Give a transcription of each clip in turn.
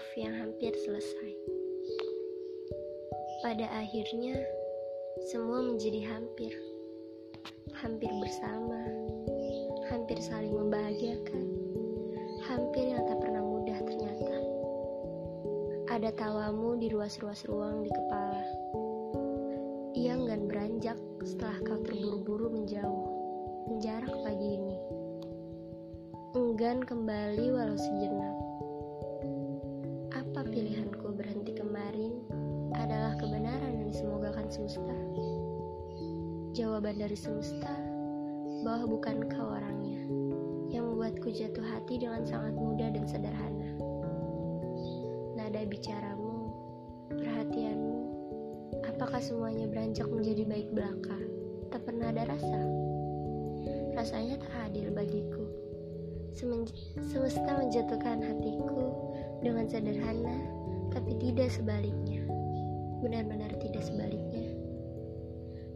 maaf yang hampir selesai. Pada akhirnya, semua menjadi hampir. Hampir bersama, hampir saling membahagiakan, hampir yang tak pernah mudah ternyata. Ada tawamu di ruas-ruas ruang di kepala. Ia enggan beranjak setelah kau terburu-buru menjauh, menjarak pagi ini. Enggan kembali walau sejenak. Apa pilihanku berhenti kemarin adalah kebenaran yang disemogakan semesta? Jawaban dari semesta bahwa bukan kau orangnya yang membuatku jatuh hati dengan sangat mudah dan sederhana. Nada bicaramu, perhatianmu, apakah semuanya beranjak menjadi baik belaka? Tak pernah ada rasa. Rasanya tak adil bagiku. Semesta menjatuhkan hatiku dengan sederhana, tapi tidak sebaliknya. Benar-benar tidak sebaliknya.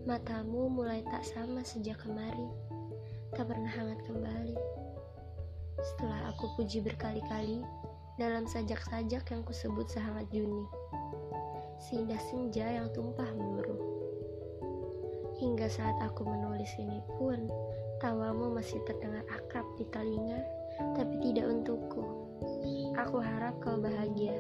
Matamu mulai tak sama sejak kemarin, tak pernah hangat kembali. Setelah aku puji berkali-kali dalam sajak-sajak yang kusebut sehangat Juni, seindah senja yang tumpah meluruh. Hingga saat aku menulis ini pun, masih terdengar akrab di telinga, tapi tidak untukku. Aku harap kau bahagia.